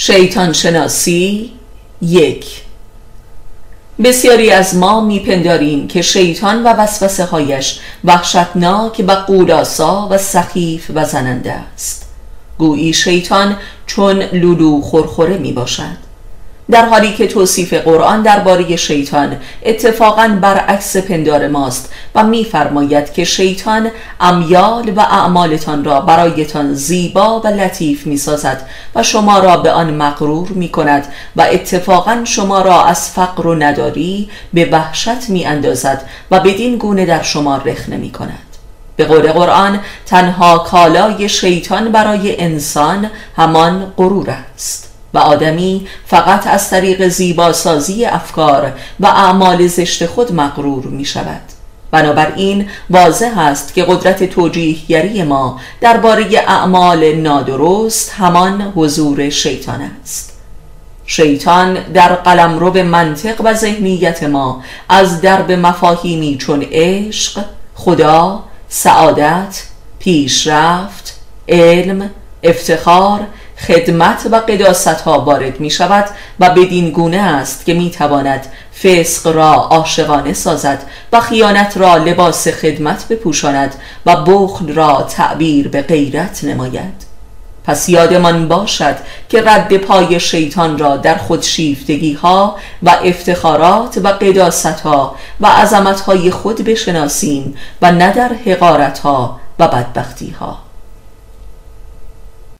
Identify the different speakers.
Speaker 1: شیطان شناسی یک. بسیاری از ما میپنداریم که شیطان و وسوسه هایش وحشتناک و قولاسا و سخیف و زننده است. گویی شیطان چون لولو خورخوره می باشد در حالی که توصیف قرآن درباره شیطان اتفاقا برعکس پندار ماست و میفرماید که شیطان امیال و اعمالتان را برایتان زیبا و لطیف می‌سازد و شما را به آن مقرور می کند و اتفاقا شما را از فقر و نداری به وحشت می اندازد و بدین گونه در شما رخ نمی کند به قول قرآن تنها کالای شیطان برای انسان همان غرور است. و آدمی فقط از طریق زیباسازی افکار و اعمال زشت خود مغرور می شود بنابراین واضح است که قدرت توجیهگری ما درباره اعمال نادرست همان حضور شیطان است. شیطان در قلمرو منطق و ذهنیت ما از درب مفاهیمی چون عشق، خدا، سعادت، پیشرفت، علم، افتخار خدمت و قداست ها وارد می شود و بدین گونه است که می تواند فسق را عاشقانه سازد و خیانت را لباس خدمت بپوشاند و بخل را تعبیر به غیرت نماید. پس یادمان باشد که رد پای شیطان را در خودشیفتگی ها و افتخارات و قداست ها و عظمت های خود بشناسیم و نه در حقارت ها و بدبختی ها